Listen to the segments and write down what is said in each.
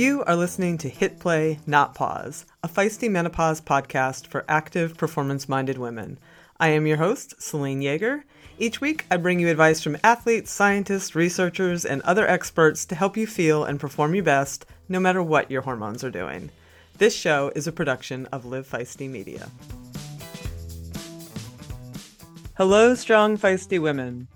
You are listening to Hit Play, Not Pause, a feisty menopause podcast for active, performance minded women. I am your host, Selene Yeager. Each week, I bring you advice from athletes, scientists, researchers, and other experts to help you feel and perform your best no matter what your hormones are doing. This show is a production of Live Feisty Media. Hello, strong, feisty women.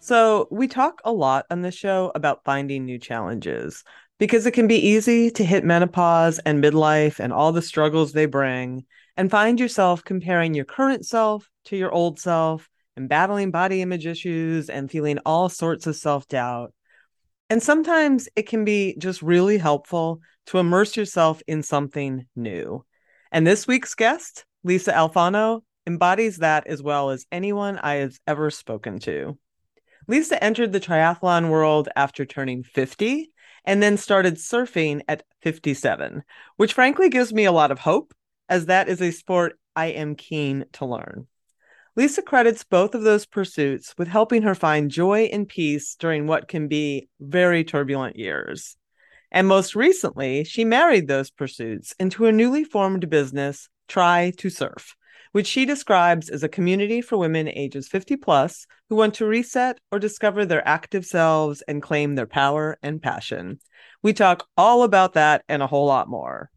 So, we talk a lot on this show about finding new challenges because it can be easy to hit menopause and midlife and all the struggles they bring and find yourself comparing your current self to your old self and battling body image issues and feeling all sorts of self doubt. And sometimes it can be just really helpful to immerse yourself in something new. And this week's guest, Lisa Alfano, embodies that as well as anyone I have ever spoken to. Lisa entered the triathlon world after turning 50 and then started surfing at 57, which frankly gives me a lot of hope, as that is a sport I am keen to learn. Lisa credits both of those pursuits with helping her find joy and peace during what can be very turbulent years. And most recently, she married those pursuits into a newly formed business, Tri to Surf, which she describes as a community for women ages 50 plus who want to reset or discover their active selves and claim their power and passion. We talk all about that and a whole lot more.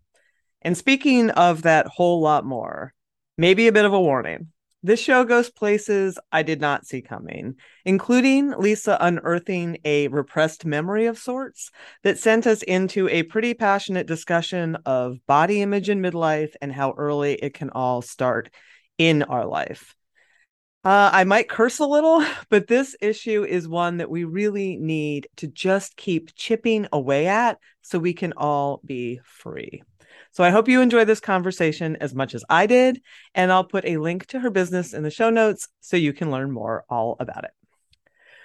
And speaking of that whole lot more, maybe a bit of a warning. This show goes places I did not see coming, including Lisa unearthing a repressed memory of sorts that sent us into a pretty passionate discussion of body image in midlife and how early it can all start in our life. Uh, I might curse a little, but this issue is one that we really need to just keep chipping away at so we can all be free. So I hope you enjoy this conversation as much as I did, and I'll put a link to her business in the show notes so you can learn more all about it.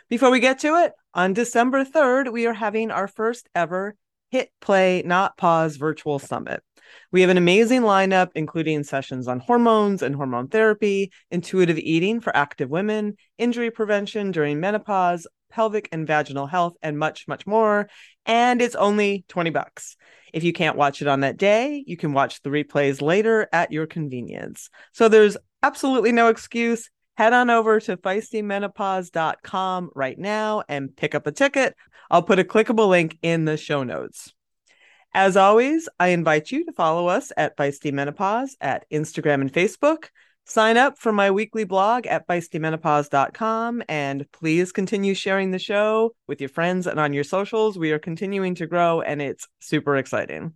Before we get to it, on December 3rd, we are having our first ever Hit Play Not Pause virtual summit. We have an amazing lineup, including sessions on hormones and hormone therapy, intuitive eating for active women, injury prevention during menopause, pelvic and vaginal health, and much, much more. And it's only 20 bucks. If you can't watch it on that day, you can watch the replays later at your convenience. So there's absolutely no excuse. Head on over to feistymenopause.com right now and pick up a ticket. I'll put a clickable link in the show notes. As always, I invite you to follow us at Feisty Menopause at Instagram and Facebook. Sign up for my weekly blog at feistymenopause.com and please continue sharing the show with your friends and on your socials. We are continuing to grow and it's super exciting.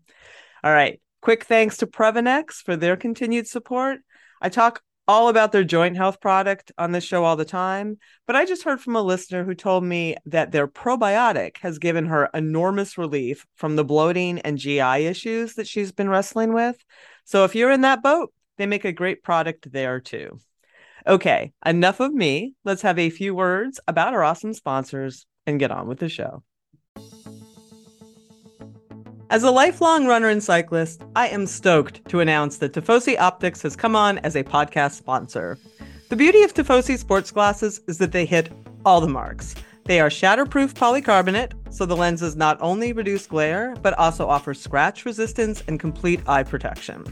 All right. Quick thanks to Previnex for their continued support. I talk all about their joint health product on this show all the time. But I just heard from a listener who told me that their probiotic has given her enormous relief from the bloating and GI issues that she's been wrestling with. So if you're in that boat, they make a great product there too. Okay, enough of me. Let's have a few words about our awesome sponsors and get on with the show. As a lifelong runner and cyclist, I am stoked to announce that Tifosi Optics has come on as a podcast sponsor. The beauty of Tifosi sports glasses is that they hit all the marks. They are shatterproof polycarbonate, so the lenses not only reduce glare, but also offer scratch resistance and complete eye protection.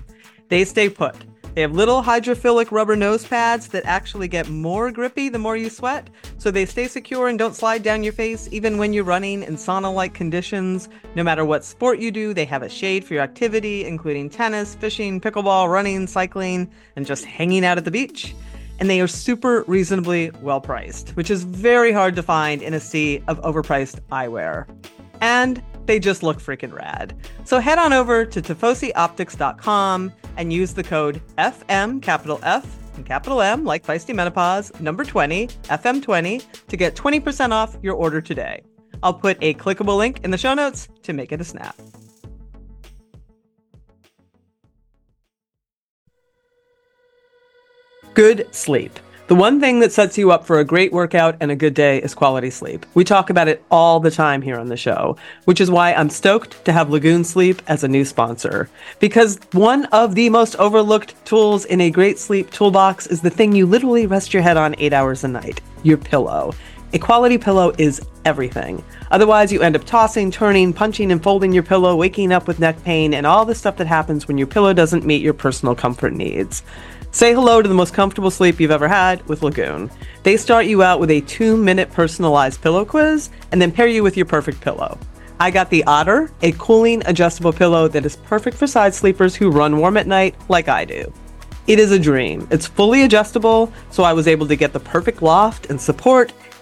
They stay put. They have little hydrophilic rubber nose pads that actually get more grippy the more you sweat, so they stay secure and don't slide down your face even when you're running in sauna like conditions. No matter what sport you do, they have a shade for your activity, including tennis, fishing, pickleball, running, cycling, and just hanging out at the beach. And they are super reasonably well priced, which is very hard to find in a sea of overpriced eyewear. And they just look freaking rad. So head on over to tifosioptics.com and use the code FM, capital F, and capital M, like Feisty Menopause, number 20, FM20, to get 20% off your order today. I'll put a clickable link in the show notes to make it a snap. Good sleep. The one thing that sets you up for a great workout and a good day is quality sleep. We talk about it all the time here on the show, which is why I'm stoked to have Lagoon Sleep as a new sponsor. Because one of the most overlooked tools in a great sleep toolbox is the thing you literally rest your head on eight hours a night your pillow. A quality pillow is everything. Otherwise, you end up tossing, turning, punching, and folding your pillow, waking up with neck pain, and all the stuff that happens when your pillow doesn't meet your personal comfort needs. Say hello to the most comfortable sleep you've ever had with Lagoon. They start you out with a two minute personalized pillow quiz and then pair you with your perfect pillow. I got the Otter, a cooling adjustable pillow that is perfect for side sleepers who run warm at night like I do. It is a dream. It's fully adjustable, so I was able to get the perfect loft and support,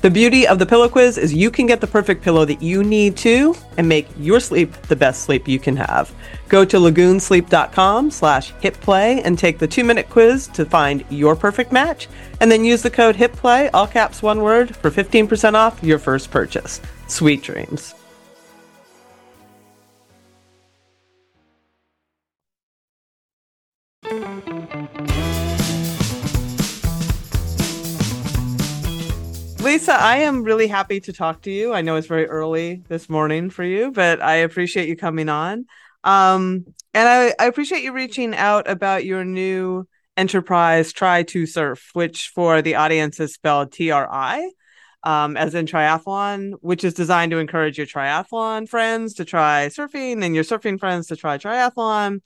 The beauty of the pillow quiz is you can get the perfect pillow that you need to and make your sleep the best sleep you can have. Go to lagoonsleep.com slash hitplay and take the two-minute quiz to find your perfect match, and then use the code HITPLAY, all caps one word, for 15% off your first purchase. Sweet dreams. Lisa, I am really happy to talk to you. I know it's very early this morning for you, but I appreciate you coming on. Um, and I, I appreciate you reaching out about your new enterprise, Tri to Surf, which for the audience is spelled T R I, um, as in triathlon, which is designed to encourage your triathlon friends to try surfing and your surfing friends to try triathlon.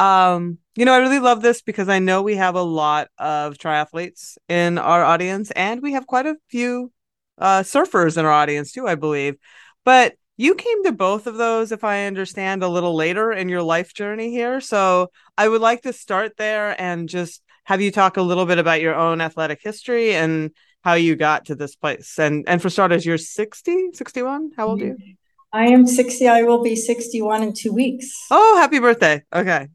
Um, you know, I really love this because I know we have a lot of triathletes in our audience, and we have quite a few uh, surfers in our audience too, I believe. But you came to both of those, if I understand, a little later in your life journey here. So I would like to start there and just have you talk a little bit about your own athletic history and how you got to this place. And and for starters, you're 60, 61? How old are you? I am 60. I will be 61 in two weeks. Oh, happy birthday. Okay.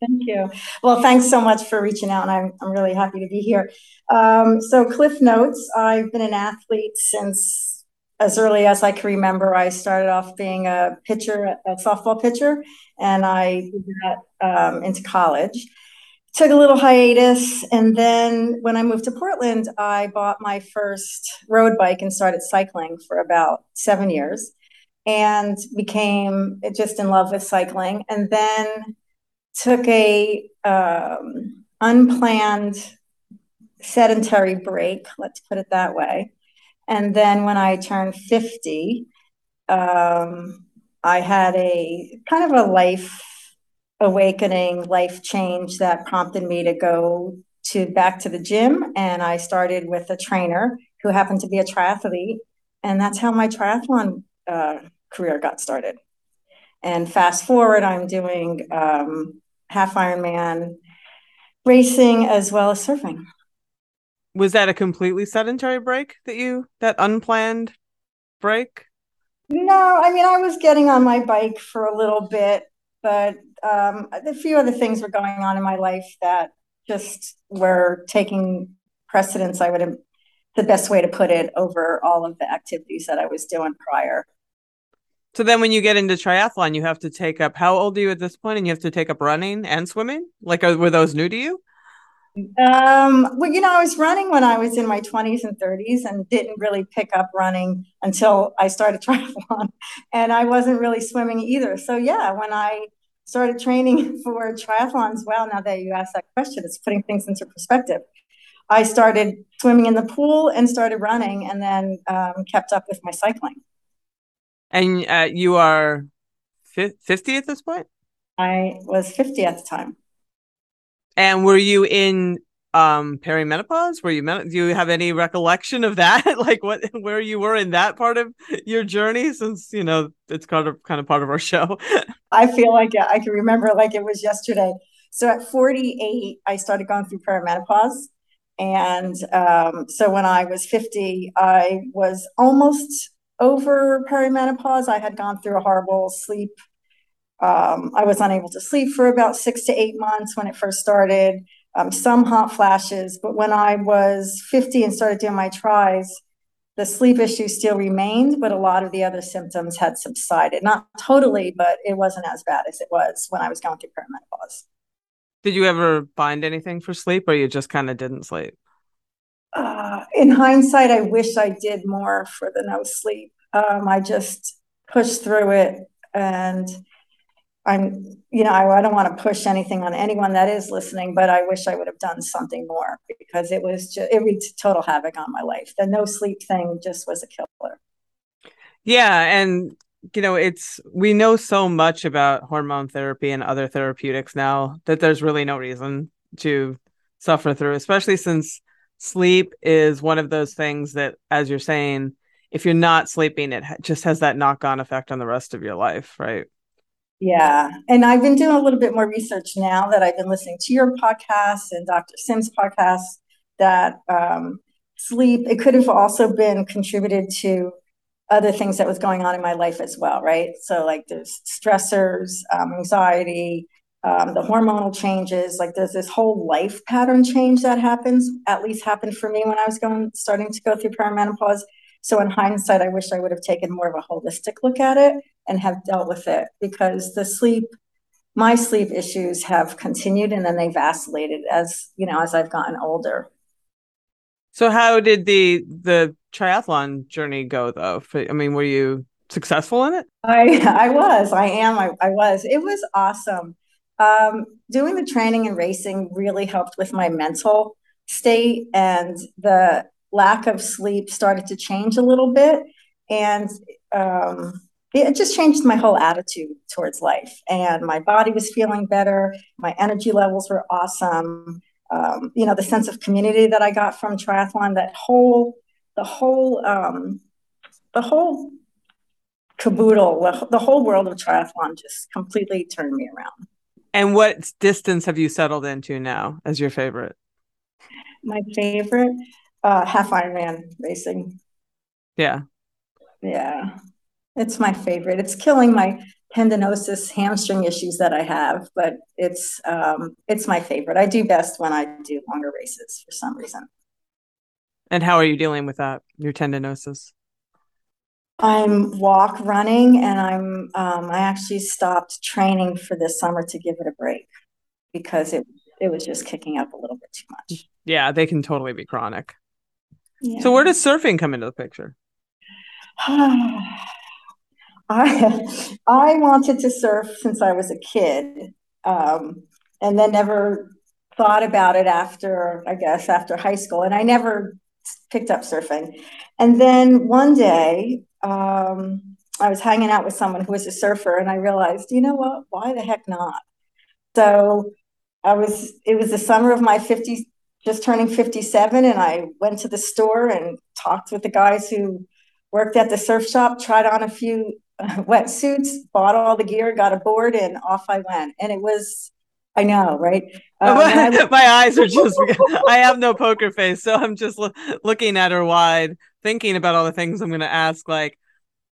Thank you. Well, thanks so much for reaching out, and I'm, I'm really happy to be here. Um, so, Cliff Notes I've been an athlete since as early as I can remember. I started off being a pitcher, a softball pitcher, and I did that um, into college. Took a little hiatus, and then when I moved to Portland, I bought my first road bike and started cycling for about seven years and became just in love with cycling. And then took a um, unplanned sedentary break, let's put it that way. And then when I turned 50, um, I had a kind of a life awakening, life change that prompted me to go to back to the gym. And I started with a trainer who happened to be a triathlete. And that's how my triathlon uh, career got started. And fast forward, I'm doing um, half Ironman racing as well as surfing. Was that a completely sedentary break that you, that unplanned break? No, I mean, I was getting on my bike for a little bit, but um, a few other things were going on in my life that just were taking precedence. I would, have the best way to put it, over all of the activities that I was doing prior. So then when you get into triathlon, you have to take up how old are you at this point and you have to take up running and swimming? Like were those new to you? Um, well, you know, I was running when I was in my 20s and 30s and didn't really pick up running until I started triathlon. And I wasn't really swimming either. So yeah, when I started training for triathlons, well, now that you asked that question, it's putting things into perspective. I started swimming in the pool and started running and then um, kept up with my cycling. And uh, you are 50 at this point? I was 50 at the time. And were you in um perimenopause? Were you do you have any recollection of that? like what where you were in that part of your journey since, you know, it's kind of kind of part of our show. I feel like I can remember like it was yesterday. So at 48, I started going through perimenopause. And um, so when I was 50, I was almost over perimenopause. I had gone through a horrible sleep. Um, I was unable to sleep for about six to eight months when it first started. Um, some hot flashes, but when I was 50 and started doing my tries, the sleep issue still remained, but a lot of the other symptoms had subsided. Not totally, but it wasn't as bad as it was when I was going through perimenopause. Did you ever find anything for sleep or you just kind of didn't sleep? In hindsight, I wish I did more for the no sleep. Um, I just pushed through it and I'm, you know, I, I don't want to push anything on anyone that is listening, but I wish I would have done something more because it was just, it wreaked total havoc on my life. The no sleep thing just was a killer. Yeah. And, you know, it's, we know so much about hormone therapy and other therapeutics now that there's really no reason to suffer through, especially since sleep is one of those things that, as you're saying, if you're not sleeping, it just has that knock on effect on the rest of your life, right? Yeah. And I've been doing a little bit more research now that I've been listening to your podcast and Dr. Sims podcast that um, sleep, it could have also been contributed to other things that was going on in my life as well, right? So, like, there's stressors, um, anxiety, um, the hormonal changes. Like, there's this whole life pattern change that happens, at least happened for me when I was going, starting to go through perimenopause. So, in hindsight, I wish I would have taken more of a holistic look at it and have dealt with it because the sleep, my sleep issues have continued and then they vacillated as you know as I've gotten older. So, how did the the triathlon journey go, though? I mean, were you successful in it? I I was. I am. I, I was. It was awesome. Um, doing the training and racing really helped with my mental state and the lack of sleep started to change a little bit and um, it just changed my whole attitude towards life and my body was feeling better my energy levels were awesome um, you know the sense of community that i got from triathlon that whole the whole um, the whole caboodle the, the whole world of triathlon just completely turned me around and what distance have you settled into now as your favorite my favorite uh, half Ironman racing. Yeah. Yeah. It's my favorite. It's killing my tendinosis hamstring issues that I have, but it's um, it's my favorite. I do best when I do longer races for some reason. And how are you dealing with that? Your tendinosis? I'm walk running, and I'm um, I actually stopped training for this summer to give it a break because it it was just kicking up a little bit too much. Yeah, they can totally be chronic. Yeah. So where does surfing come into the picture? I I wanted to surf since I was a kid, um, and then never thought about it after I guess after high school, and I never picked up surfing. And then one day, um, I was hanging out with someone who was a surfer, and I realized, you know what? Why the heck not? So I was. It was the summer of my 50 just turning 57 and I went to the store and talked with the guys who worked at the surf shop, tried on a few wetsuits, bought all the gear, got a board, and off I went. And it was, I know, right? Um, my, my eyes are just, I have no poker face. So I'm just lo- looking at her wide, thinking about all the things I'm going to ask. Like,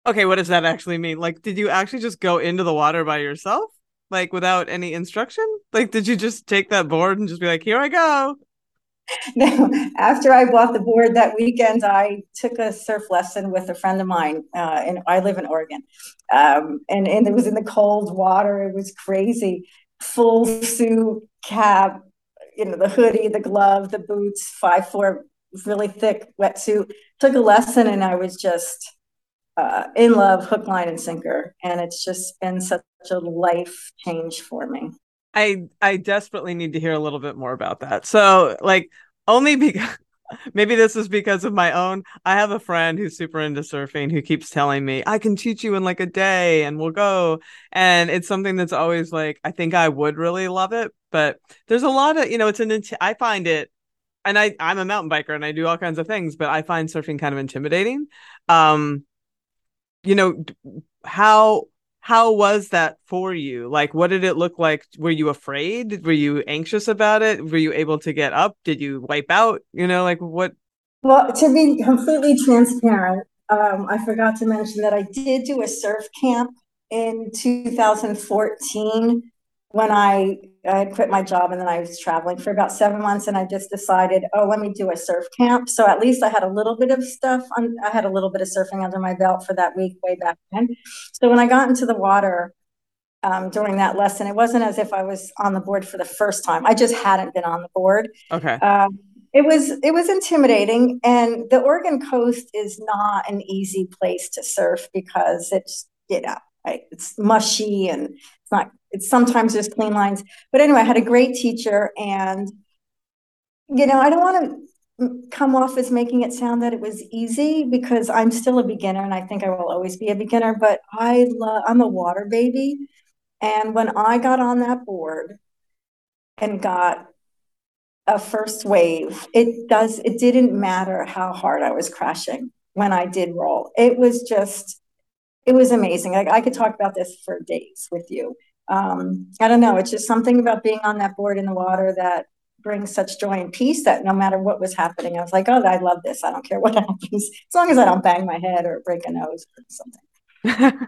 okay, what does that actually mean? Like, did you actually just go into the water by yourself? Like, without any instruction? Like, did you just take that board and just be like, here I go? Now, after I bought the board that weekend, I took a surf lesson with a friend of mine. Uh, and I live in Oregon, um, and and it was in the cold water. It was crazy. Full suit, cap, you know, the hoodie, the glove, the boots, five four, really thick wetsuit. Took a lesson, and I was just uh, in love, hook, line, and sinker. And it's just been such a life change for me. I I desperately need to hear a little bit more about that. So like only because maybe this is because of my own. I have a friend who's super into surfing who keeps telling me i can teach you in like a day and we'll go. And it's something that's always like i think i would really love it but there's a lot of you know it's an i find it and i i'm a mountain biker and i do all kinds of things but i find surfing kind of intimidating. Um you know how how was that for you? Like, what did it look like? Were you afraid? Were you anxious about it? Were you able to get up? Did you wipe out? You know, like what? Well, to be completely transparent, um, I forgot to mention that I did do a surf camp in 2014 when I, I quit my job and then I was traveling for about seven months and I just decided, oh, let me do a surf camp. So at least I had a little bit of stuff. On, I had a little bit of surfing under my belt for that week way back then. So when I got into the water um, during that lesson, it wasn't as if I was on the board for the first time. I just hadn't been on the board. Okay. Um, it was it was intimidating, and the Oregon coast is not an easy place to surf because it's you know? It's mushy and it's not, it's sometimes there's clean lines. But anyway, I had a great teacher and, you know, I don't want to come off as making it sound that it was easy because I'm still a beginner and I think I will always be a beginner, but I love, I'm a water baby. And when I got on that board and got a first wave, it does, it didn't matter how hard I was crashing when I did roll. It was just, it was amazing. I could talk about this for days with you. Um, I don't know. It's just something about being on that board in the water that brings such joy and peace that no matter what was happening, I was like, oh, I love this. I don't care what happens, as long as I don't bang my head or break a nose or something.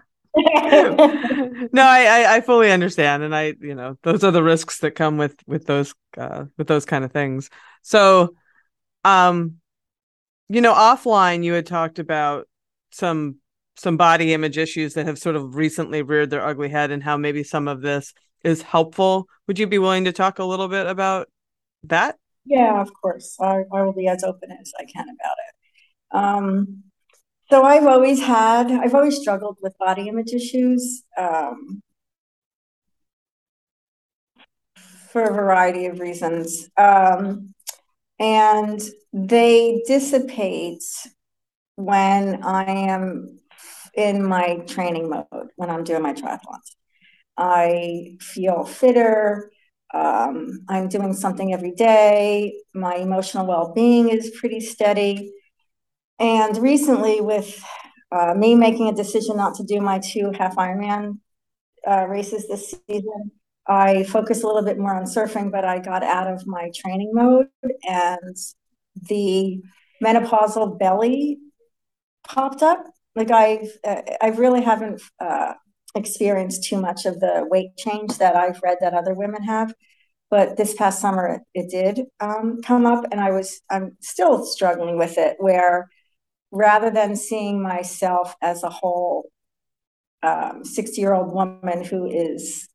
no, I, I, fully understand, and I you know those are the risks that come with with those uh, with those kind of things. So, um, you know, offline you had talked about some some body image issues that have sort of recently reared their ugly head and how maybe some of this is helpful. Would you be willing to talk a little bit about that? Yeah, of course. I, I will be as open as I can about it. Um, so I've always had, I've always struggled with body image issues um, for a variety of reasons. Um, and they dissipate when I am in my training mode when I'm doing my triathlons. I feel fitter. Um, I'm doing something every day. My emotional well being is pretty steady. And recently, with uh, me making a decision not to do my two half Ironman uh, races this season, I focused a little bit more on surfing, but I got out of my training mode and the menopausal belly popped up like I've uh, I really haven't uh, experienced too much of the weight change that I've read that other women have, but this past summer it, it did um, come up, and I was I'm still struggling with it. Where rather than seeing myself as a whole um, year old woman who is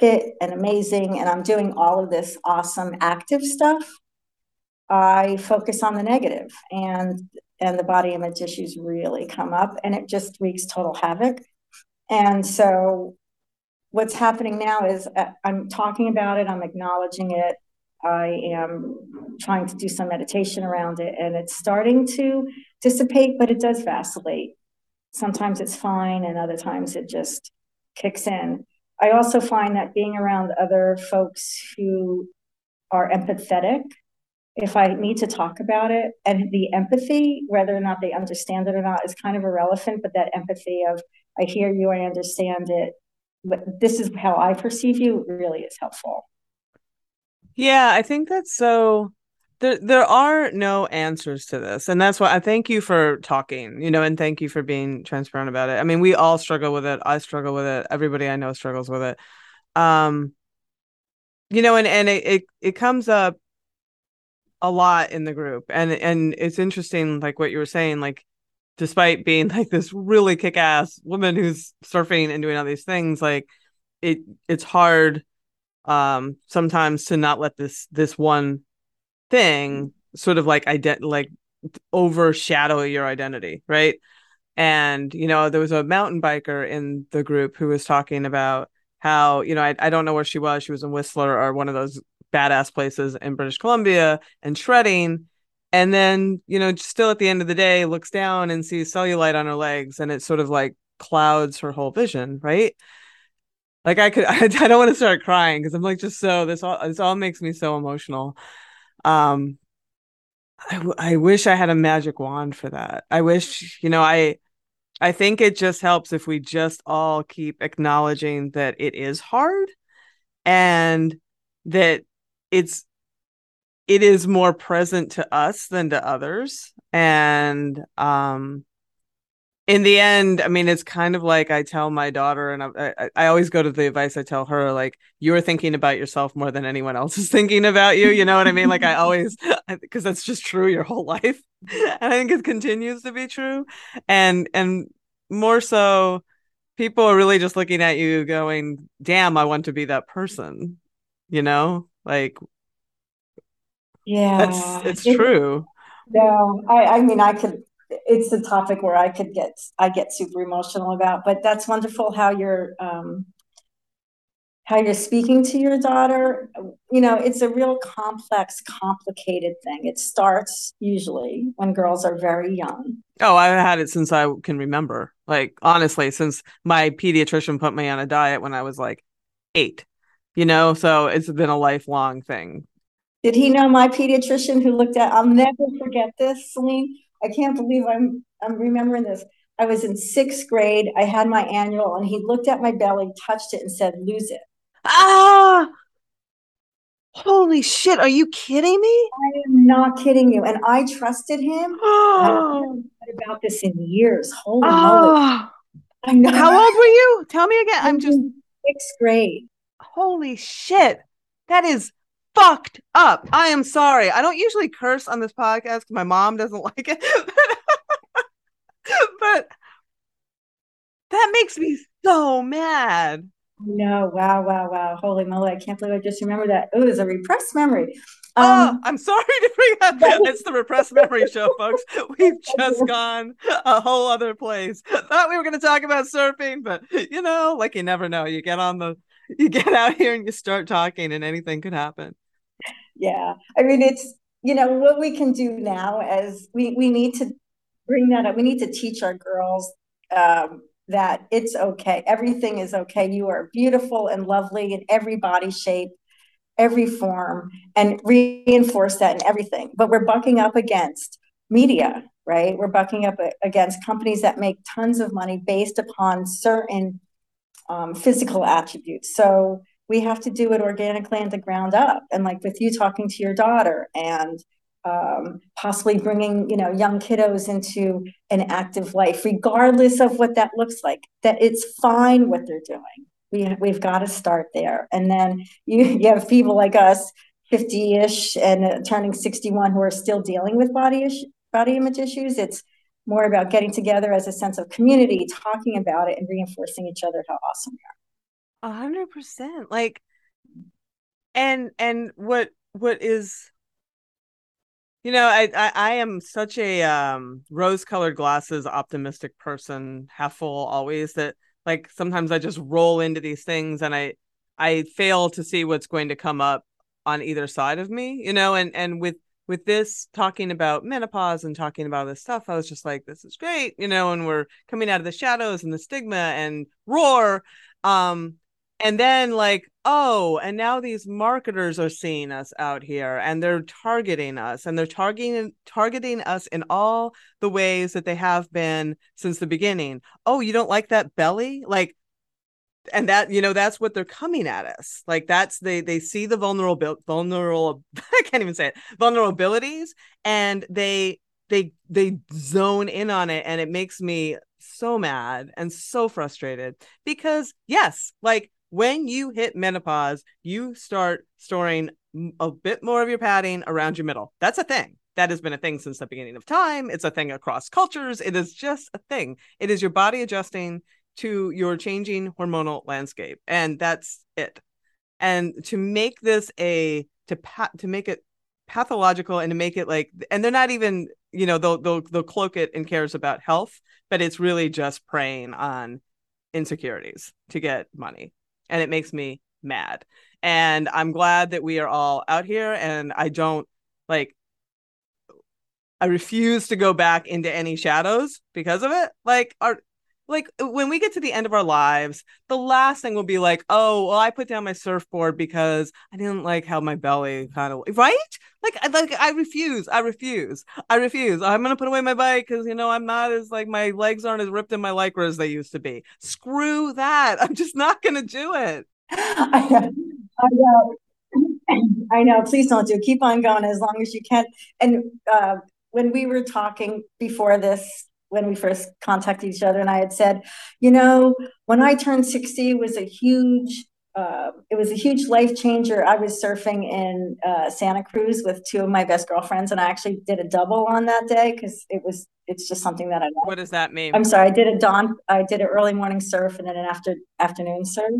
fit and amazing, and I'm doing all of this awesome active stuff. I focus on the negative, and and the body image issues really come up and it just wreaks total havoc. And so what's happening now is uh, I'm talking about it, I'm acknowledging it. I am trying to do some meditation around it and it's starting to dissipate, but it does vacillate. Sometimes it's fine and other times it just kicks in. I also find that being around other folks who are empathetic if I need to talk about it and the empathy, whether or not they understand it or not, is kind of irrelevant. But that empathy of, I hear you, I understand it, but this is how I perceive you, really is helpful. Yeah, I think that's so. There, there are no answers to this, and that's why I thank you for talking. You know, and thank you for being transparent about it. I mean, we all struggle with it. I struggle with it. Everybody I know struggles with it. Um, you know, and and it it, it comes up a lot in the group. And and it's interesting like what you were saying like despite being like this really kick-ass woman who's surfing and doing all these things like it it's hard um sometimes to not let this this one thing sort of like ident like overshadow your identity right? And you know there was a mountain biker in the group who was talking about how you know I, I don't know where she was. She was in whistler or one of those badass places in British Columbia and shredding. And then, you know, still at the end of the day, looks down and sees cellulite on her legs and it sort of like clouds her whole vision, right? Like I could, I, I don't want to start crying because I'm like just so this all this all makes me so emotional. Um, I, I wish I had a magic wand for that. I wish, you know, I I think it just helps if we just all keep acknowledging that it is hard and that it's it is more present to us than to others and um in the end, I mean, it's kind of like I tell my daughter, and I, I, I, always go to the advice I tell her, like, you're thinking about yourself more than anyone else is thinking about you. You know what I mean? Like, I always, because that's just true your whole life. And I think it continues to be true. And, and more so, people are really just looking at you going, damn, I want to be that person, you know? Like, yeah, that's, it's true. No, I, I mean, I could it's a topic where I could get I get super emotional about. But that's wonderful how you're um, how you're speaking to your daughter. You know, it's a real complex, complicated thing. It starts usually when girls are very young. Oh, I've had it since I can remember. Like honestly, since my pediatrician put me on a diet when I was like eight. You know, so it's been a lifelong thing. Did he know my pediatrician who looked at? I'll never forget this, Selene I can't believe I'm I'm remembering this. I was in sixth grade. I had my annual, and he looked at my belly, touched it, and said, "Lose it." Ah! Holy shit! Are you kidding me? I am not kidding you. And I trusted him. Oh. about this in years. Holy oh. moly! I know. How old were you? Tell me again. I'm just sixth grade. Holy shit! That is fucked up. I am sorry. I don't usually curse on this podcast my mom doesn't like it. but that makes me so mad. No, wow, wow, wow. Holy moly. I can't believe I just remember that. It was a repressed memory. Oh, um, oh, I'm sorry to bring up. It's the repressed memory show, folks. We've just gone a whole other place. Thought we were going to talk about surfing, but you know, like you never know. You get on the, you get out here and you start talking, and anything could happen. Yeah. I mean it's you know what we can do now as we we need to bring that up. We need to teach our girls um, that it's okay. Everything is okay. You are beautiful and lovely in every body shape every form and reinforce that in everything. But we're bucking up against media right? We're bucking up against companies that make tons of money based upon certain um, physical attributes. So we have to do it organically and the ground up. And like with you talking to your daughter and um, possibly bringing you know young kiddos into an active life regardless of what that looks like that it's fine what they're doing. We, we've got to start there. And then you, you have people like us 50ish and uh, turning 61 who are still dealing with body ish, body image issues. It's more about getting together as a sense of community talking about it and reinforcing each other how awesome we are a hundred percent. Like, and and what what is, you know, I, I I am such a um rose-colored glasses optimistic person, half full always. That like sometimes I just roll into these things and I I fail to see what's going to come up on either side of me. You know, and and with with this talking about menopause and talking about this stuff, I was just like, this is great, you know, and we're coming out of the shadows and the stigma and roar. Um, and then like oh and now these marketers are seeing us out here and they're targeting us and they're targeting targeting us in all the ways that they have been since the beginning oh you don't like that belly like and that you know that's what they're coming at us like that's they they see the vulnerable vulnerable i can't even say it vulnerabilities and they they they zone in on it and it makes me so mad and so frustrated because yes like when you hit menopause, you start storing a bit more of your padding around your middle. That's a thing. That has been a thing since the beginning of time. It's a thing across cultures. It is just a thing. It is your body adjusting to your changing hormonal landscape. And that's it. And to make this a to pa- to make it pathological and to make it like and they're not even you know they'll they'll they'll cloak it and cares about health but it's really just preying on insecurities to get money and it makes me mad. And I'm glad that we are all out here and I don't like I refuse to go back into any shadows because of it. Like our like when we get to the end of our lives, the last thing will be like, oh, well, I put down my surfboard because I didn't like how my belly kind of right. Like, I like I refuse. I refuse. I refuse. I'm gonna put away my bike because you know I'm not as like my legs aren't as ripped in my lycra as they used to be. Screw that. I'm just not gonna do it. I know. I know. I know. Please don't do. Keep on going as long as you can. And uh, when we were talking before this when we first contacted each other, and I had said, you know, when I turned 60 was a huge uh, it was a huge life changer. I was surfing in uh, Santa Cruz with two of my best girlfriends, and I actually did a double on that day because it was it's just something that I. What does that mean? I'm sorry. I did a dawn. I did an early morning surf and then an after afternoon surf,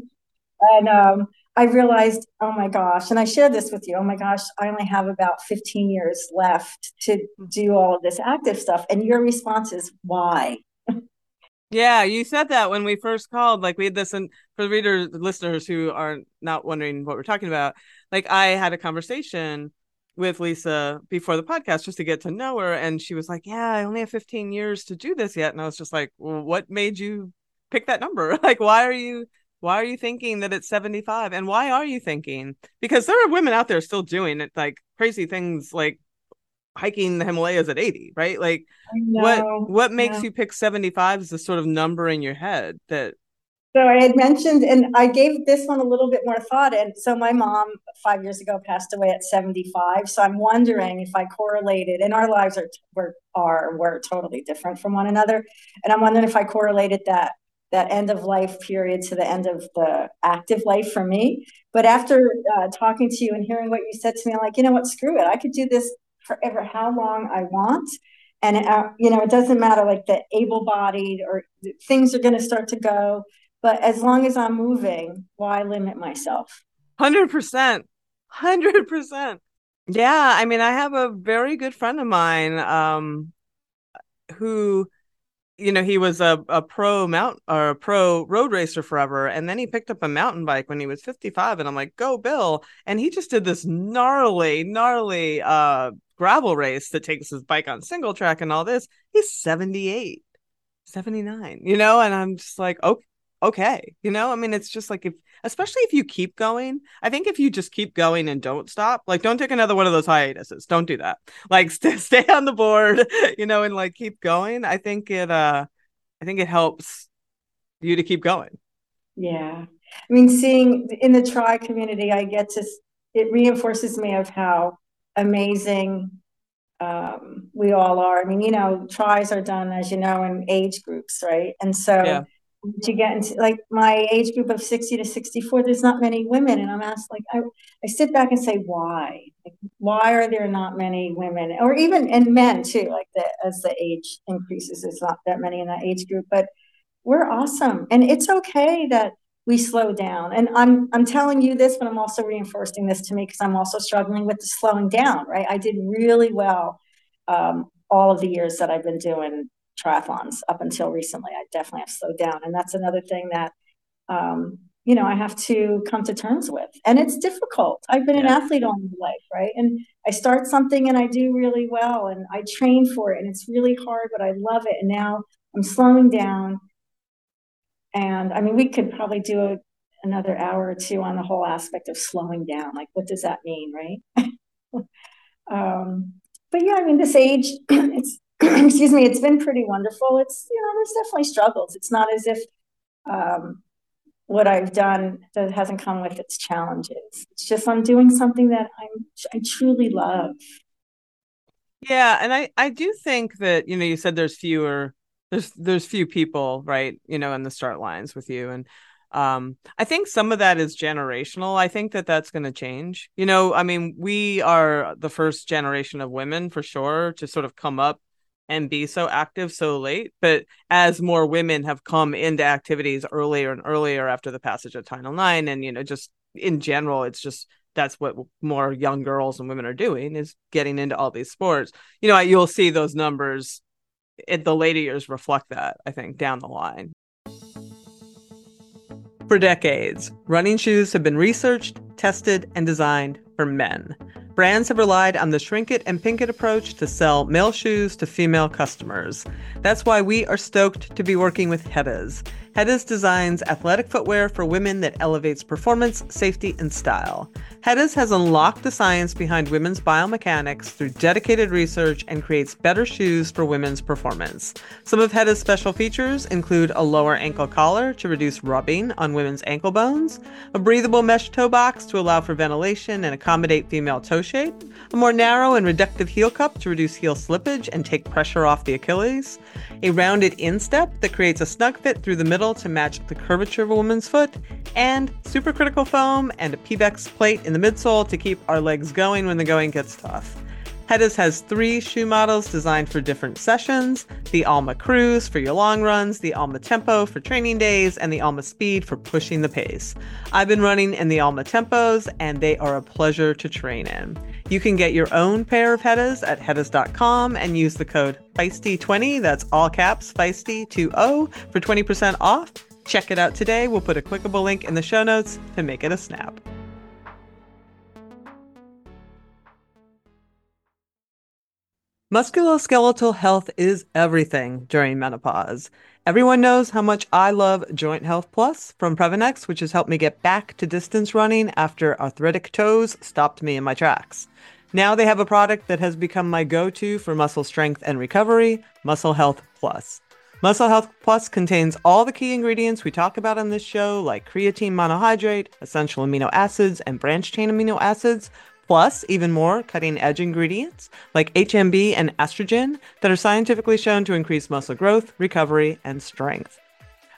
and um, I realized, oh my gosh, and I shared this with you. Oh my gosh, I only have about 15 years left to do all of this active stuff, and your response is why? Yeah, you said that when we first called. Like we had this, and for the readers, listeners who are not wondering what we're talking about, like I had a conversation with Lisa before the podcast just to get to know her, and she was like, "Yeah, I only have 15 years to do this yet," and I was just like, well, "What made you pick that number? like, why are you?" Why are you thinking that it's 75? And why are you thinking? Because there are women out there still doing it like crazy things like hiking the Himalayas at 80, right? Like what what makes you pick 75 as a sort of number in your head that so I had mentioned, and I gave this one a little bit more thought. And so my mom five years ago passed away at 75. So I'm wondering if I correlated, and our lives are were are were totally different from one another. And I'm wondering if I correlated that that end of life period to the end of the active life for me. But after uh, talking to you and hearing what you said to me, I'm like, you know what, screw it. I could do this forever how long I want. And, uh, you know, it doesn't matter like the able bodied or things are going to start to go. But as long as I'm moving, why limit myself? 100%. 100%. Yeah. I mean, I have a very good friend of mine um, who you know he was a, a pro mount or a pro road racer forever and then he picked up a mountain bike when he was 55 and i'm like go bill and he just did this gnarly gnarly uh gravel race that takes his bike on single track and all this, he's 78, 79, you know? And I'm just like, okay, okay. You know, I mean, it's just like if, especially if you keep going, I think if you just keep going and don't stop, like, don't take another one of those hiatuses. Don't do that. Like, st- stay on the board, you know, and like keep going. I think it, uh, I think it helps you to keep going. Yeah. I mean, seeing in the tri community, I get to, it reinforces me of how amazing um, we all are. I mean, you know, tries are done, as you know, in age groups, right? And so yeah. To get into like my age group of 60 to 64, there's not many women. And I'm asked, like, I, I sit back and say, why? Like, why are there not many women? Or even, and men too, like the, as the age increases, there's not that many in that age group. But we're awesome. And it's okay that we slow down. And I'm I'm telling you this, but I'm also reinforcing this to me because I'm also struggling with the slowing down. Right, I did really well um, all of the years that I've been doing triathlons up until recently. I definitely have slowed down, and that's another thing that um, you know I have to come to terms with. And it's difficult. I've been yeah. an athlete all my life, right? And I start something and I do really well, and I train for it, and it's really hard, but I love it. And now I'm slowing down and I mean, we could probably do a, another hour or two on the whole aspect of slowing down. Like, what does that mean, right? um, but yeah, I mean, this age, it's excuse me, it's been pretty wonderful. It's you know, there's definitely struggles. It's not as if um, what I've done that hasn't come with its challenges. It's just I'm doing something that I'm I truly love. Yeah, and I I do think that you know you said there's fewer there's there's few people right you know in the start lines with you and um i think some of that is generational i think that that's going to change you know i mean we are the first generation of women for sure to sort of come up and be so active so late but as more women have come into activities earlier and earlier after the passage of title ix and you know just in general it's just that's what more young girls and women are doing is getting into all these sports you know you'll see those numbers it, the later years reflect that, I think, down the line. For decades, running shoes have been researched, tested, and designed for men. Brands have relied on the shrink it and pink it approach to sell male shoes to female customers. That's why we are stoked to be working with Hedas. Hedda's designs athletic footwear for women that elevates performance, safety, and style. Hedda's has unlocked the science behind women's biomechanics through dedicated research and creates better shoes for women's performance. Some of Hedda's special features include a lower ankle collar to reduce rubbing on women's ankle bones, a breathable mesh toe box to allow for ventilation and accommodate female toe shape, a more narrow and reductive heel cup to reduce heel slippage and take pressure off the Achilles, a rounded instep that creates a snug fit through the middle to match the curvature of a woman's foot, and supercritical foam and a Pebax plate in the midsole to keep our legs going when the going gets tough. Hedda's has three shoe models designed for different sessions the Alma Cruise for your long runs, the Alma Tempo for training days, and the Alma Speed for pushing the pace. I've been running in the Alma Tempos, and they are a pleasure to train in. You can get your own pair of Heddas at Heddas.com and use the code Feisty20, that's all caps, Feisty20, for 20% off. Check it out today. We'll put a clickable link in the show notes to make it a snap. Musculoskeletal health is everything during menopause. Everyone knows how much I love Joint Health Plus from Previnex, which has helped me get back to distance running after arthritic toes stopped me in my tracks. Now they have a product that has become my go to for muscle strength and recovery Muscle Health Plus. Muscle Health Plus contains all the key ingredients we talk about on this show, like creatine monohydrate, essential amino acids, and branched chain amino acids, plus even more cutting edge ingredients like HMB and AstraGin that are scientifically shown to increase muscle growth, recovery, and strength.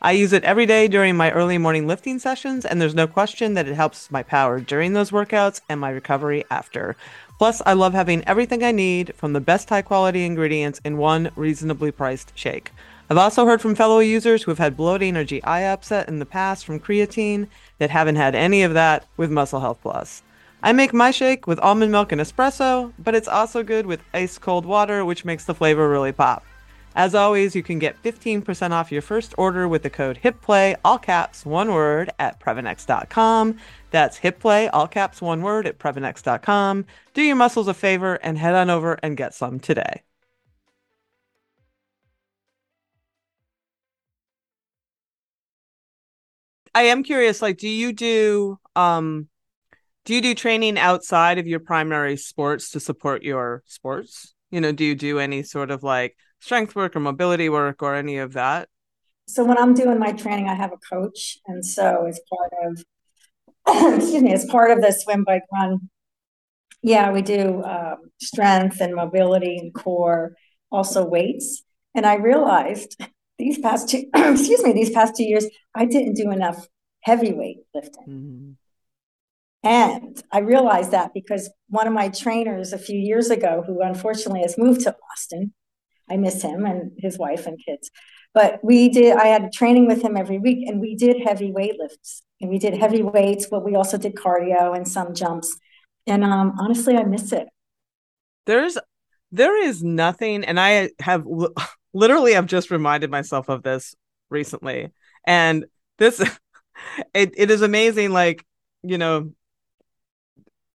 I use it every day during my early morning lifting sessions, and there's no question that it helps my power during those workouts and my recovery after. Plus, I love having everything I need from the best high quality ingredients in one reasonably priced shake. I've also heard from fellow users who have had bloating or GI upset in the past from creatine that haven't had any of that with Muscle Health Plus. I make my shake with almond milk and espresso, but it's also good with ice cold water, which makes the flavor really pop. As always, you can get 15% off your first order with the code HITPLAY, all caps, one word, at Previnex.com. That's HITPLAY, all caps, one word, at Previnex.com. Do your muscles a favor and head on over and get some today. I am curious, like, do you do um do you do training outside of your primary sports to support your sports? You know, do you do any sort of like strength work or mobility work or any of that? So when I'm doing my training, I have a coach, and so as part of excuse me, as part of the swim bike run, yeah, we do um, strength and mobility and core, also weights. And I realized these past two excuse me, these past two years, I didn't do enough heavyweight lifting. Mm-hmm. And I realized that because one of my trainers a few years ago, who unfortunately has moved to Boston, I miss him and his wife and kids. But we did, I had training with him every week and we did heavy weight lifts and we did heavy weights, but we also did cardio and some jumps. And um, honestly, I miss it. There's, there is nothing, and I have literally, I've just reminded myself of this recently. And this, it, it is amazing. Like, you know,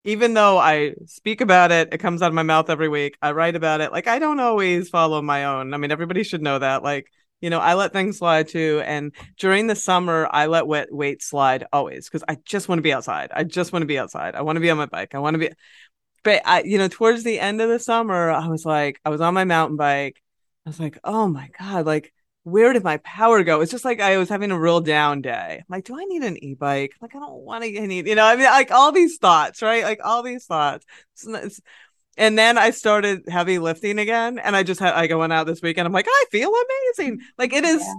even though I speak about it, it comes out of my mouth every week. I write about it. Like I don't always follow my own. I mean, everybody should know that. Like, you know, I let things slide too. And during the summer, I let wet weight slide always because I just want to be outside. I just want to be outside. I want to be on my bike. I want to be. But I, you know, towards the end of the summer, I was like, I was on my mountain bike. I was like, oh my god, like where did my power go? It's just like I was having a real down day. I'm like, do I need an e-bike? Like, I don't want to need, you know, I mean, like all these thoughts, right? Like all these thoughts. and then I started heavy lifting again, and I just had I went out this weekend. I'm like, I feel amazing. Mm-hmm. Like it is. Yeah.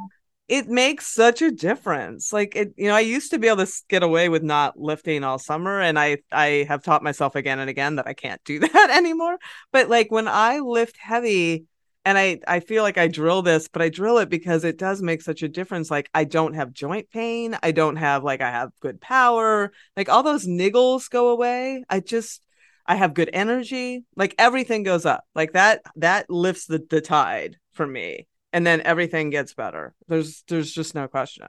It makes such a difference. Like it, you know, I used to be able to get away with not lifting all summer, and I, I have taught myself again and again that I can't do that anymore. But like when I lift heavy, and I I feel like I drill this, but I drill it because it does make such a difference. Like I don't have joint pain, I don't have like I have good power, like all those niggles go away. I just I have good energy. Like everything goes up. Like that that lifts the the tide for me, and then everything gets better. There's there's just no question.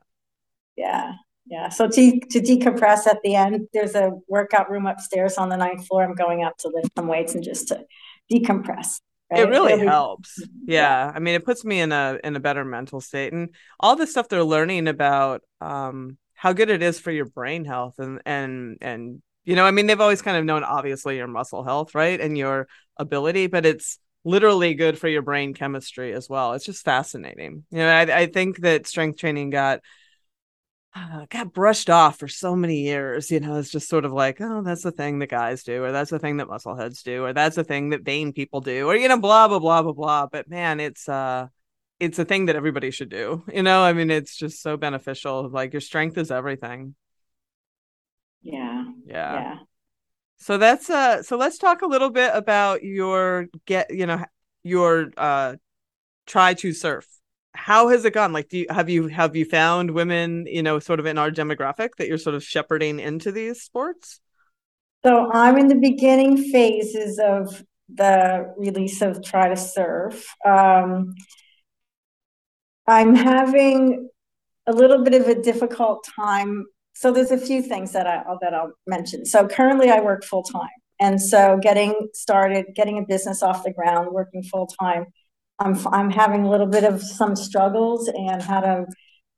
Yeah. Yeah. So to to decompress at the end, there's a workout room upstairs on the ninth floor. I'm going up to lift some weights and just to decompress Right? It really helps. Yeah. yeah. I mean, it puts me in a in a better mental state, and all the stuff they're learning about um, how good it is for your brain health, and and and you know, I mean, they've always kind of known obviously your muscle health, right, and your ability, but it's literally good for your brain chemistry as well. It's just fascinating. You know, I, I think that strength training got uh, got brushed off for so many years. You know, it's just sort of like, oh, that's the thing that guys do, or that's the thing that muscleheads do, or that's the thing that vain people do, or you know, blah blah blah blah blah. But man, it's uh, it's a thing that everybody should do. You know, I mean, it's just so beneficial. Like your strength is everything. Yeah. Yeah. Yeah. So that's uh so let's talk a little bit about your get you know your uh Tri to Surf. How has it gone? Like do you have you have you found women, you know, sort of in our demographic that you're sort of shepherding into these sports? So I'm in the beginning phases of the release of Tri to Surf. Um, I'm having a little bit of a difficult time so there's a few things that I that I'll mention. So currently I work full time, and so getting started, getting a business off the ground, working full time, I'm I'm having a little bit of some struggles and how to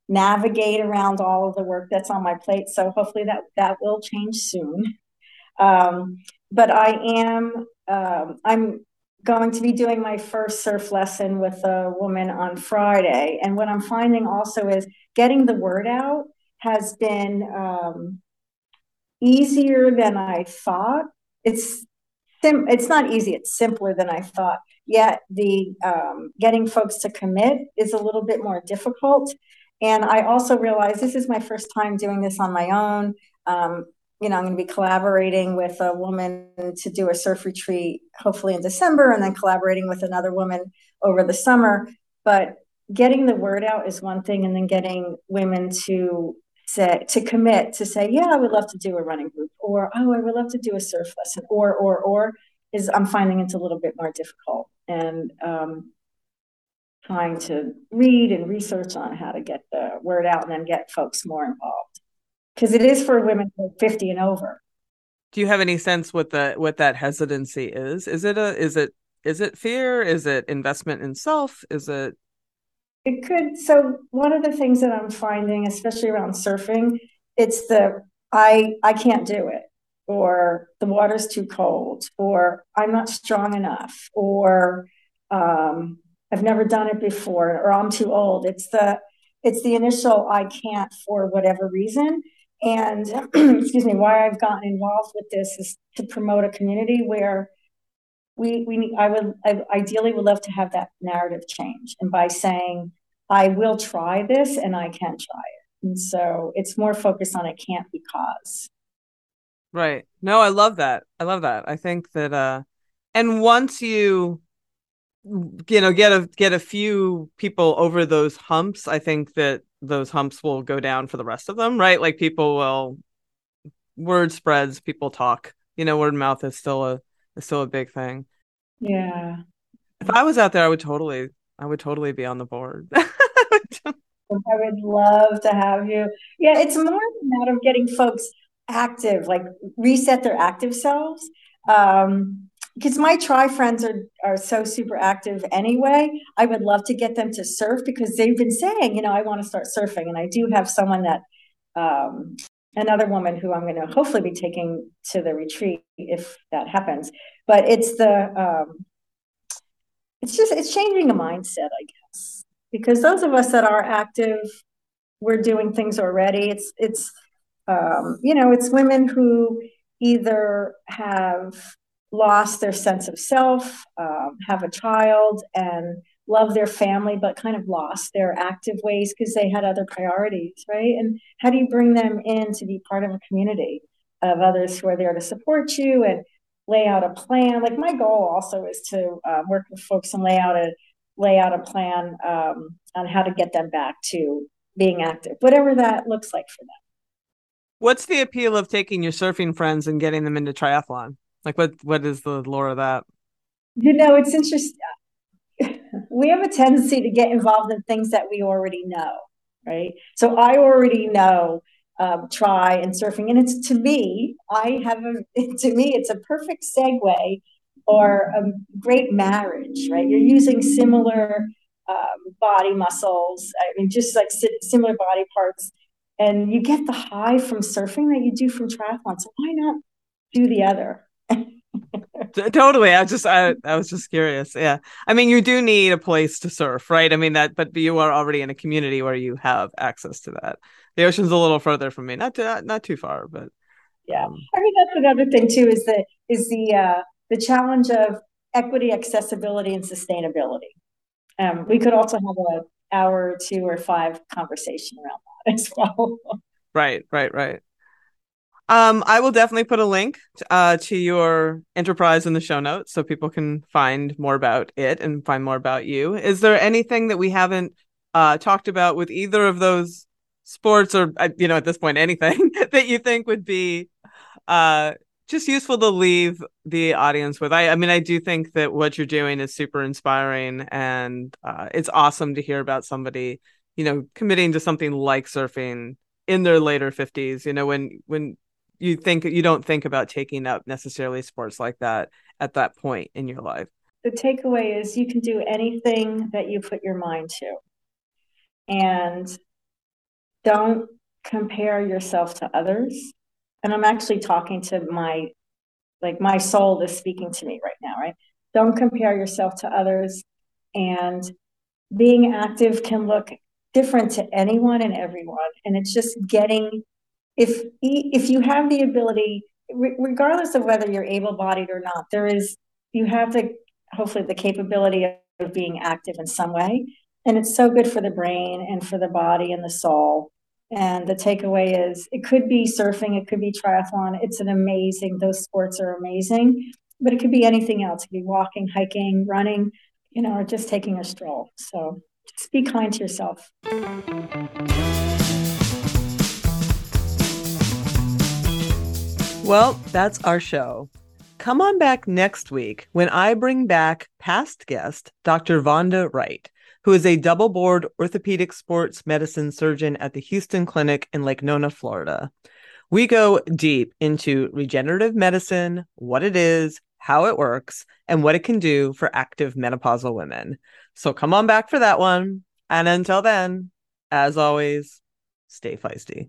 navigate around all of the work that's on my plate. So hopefully that that will change soon. Um, but I am um, I'm going to be doing my first surf lesson with a woman on Friday, and what I'm finding also is getting the word out has been um, easier than I thought. It's sim- it's not easy. It's simpler than I thought. Yet the um, getting folks to commit is a little bit more difficult. And I also realize this is my first time doing this on my own. Um, you know, I'm going to be collaborating with a woman to do a surf retreat, hopefully in December, and then collaborating with another woman over the summer. But getting the word out is one thing, and then getting women to say to commit to say yeah i would love to do a running group or oh i would love to do a surf lesson or or or is i'm finding it's a little bit more difficult and um, trying to read and research on how to get the word out and then get folks more involved. Because it is for women 50 and over. Do you have any sense what the what that hesitancy is? Is it a is it is it fear? Is it investment in self? Is it it could. So one of the things that I'm finding, especially around surfing, it's the I I can't do it, or the water's too cold, or I'm not strong enough, or um, I've never done it before, or I'm too old. It's the it's the initial I can't for whatever reason. And excuse me, why I've gotten involved with this is to promote a community where we we I would I ideally would love to have that narrative change, and by saying I will try this and I can try it, and so it's more focused on it can't be because. Right. No, I love that. I love that. I think that uh, and once you you know get a get a few people over those humps i think that those humps will go down for the rest of them right like people will word spreads people talk you know word of mouth is still a is still a big thing. Yeah. If I was out there, I would totally, I would totally be on the board. I would love to have you. Yeah, it's more a matter of getting folks active, like reset their active selves. Um, because my tri friends are are so super active anyway. I would love to get them to surf because they've been saying, you know, I want to start surfing, and I do have someone that um, another woman who I'm going to hopefully be taking to the retreat if that happens. But it's the um, it's just it's changing the mindset, I guess, because those of us that are active, we're doing things already. It's it's um, you know it's women who either have lost their sense of self, um, have a child, and love their family but kind of lost their active ways because they had other priorities right? And how do you bring them in to be part of a community of others who are there to support you and lay out a plan? Like my goal also is to uh, work with folks and lay out a lay out a plan um, on how to get them back to being active whatever that looks like for them. What's the appeal of taking your surfing friends and getting them into triathlon? Like what what is the lore of that? You know it's interesting we have a tendency to get involved in things that we already know, right? So I already know um, try and surfing, and it's to me, I have a to me, it's a perfect segue or a great marriage, right? You're using similar um, body muscles, I mean, just like similar body parts, and you get the high from surfing that you do from triathlon. So why not do the other? totally i just I, I was just curious yeah. I mean you do need a place to surf right? I mean that but you are already in a community where you have access to that. The ocean's a little further from me not too, not too far but yeah. um, i mean that's another thing too is the is the uh the challenge of equity accessibility and sustainability. Um we could also have an hour or two or five conversation around that as well. Right right right um, I will definitely put a link uh, to your enterprise in the show notes so people can find more about it and find more about you. Is there anything that we haven't uh, talked about with either of those sports, or uh, you know, at this point, anything that you think would be uh, just useful to leave the audience with? I, I mean, I do think that what you're doing is super inspiring, and uh, it's awesome to hear about somebody, you know, committing to something like surfing in their later 50s you know when when you think you don't think about taking up necessarily sports like that at that point in your life. The takeaway is you can do anything that you put your mind to. And don't compare yourself to others. And i'm actually talking to my like my soul is speaking to me right now right? Don't compare yourself to others. And being active can look different to anyone and everyone. And it's just getting if if you have the ability regardless of whether you're able-bodied or not there is you have the hopefully the capability of being active in some way. And it's so good for the brain and for the body and the soul. And the takeaway is it could be surfing it could be triathlon it's an amazing those sports are amazing. But it could be anything else it could be walking hiking running you know or just taking a stroll. So just be kind to yourself Well, that's our show. Come on back next week when I bring back past guest Dr. Vonda Wright, who is a double board orthopedic sports medicine surgeon at the Hughston Clinic in Lake Nona, Florida. We go deep into regenerative medicine, what it is, how it works, and what it can do for active menopausal women. So come on back for that one. And until then, as always, stay feisty.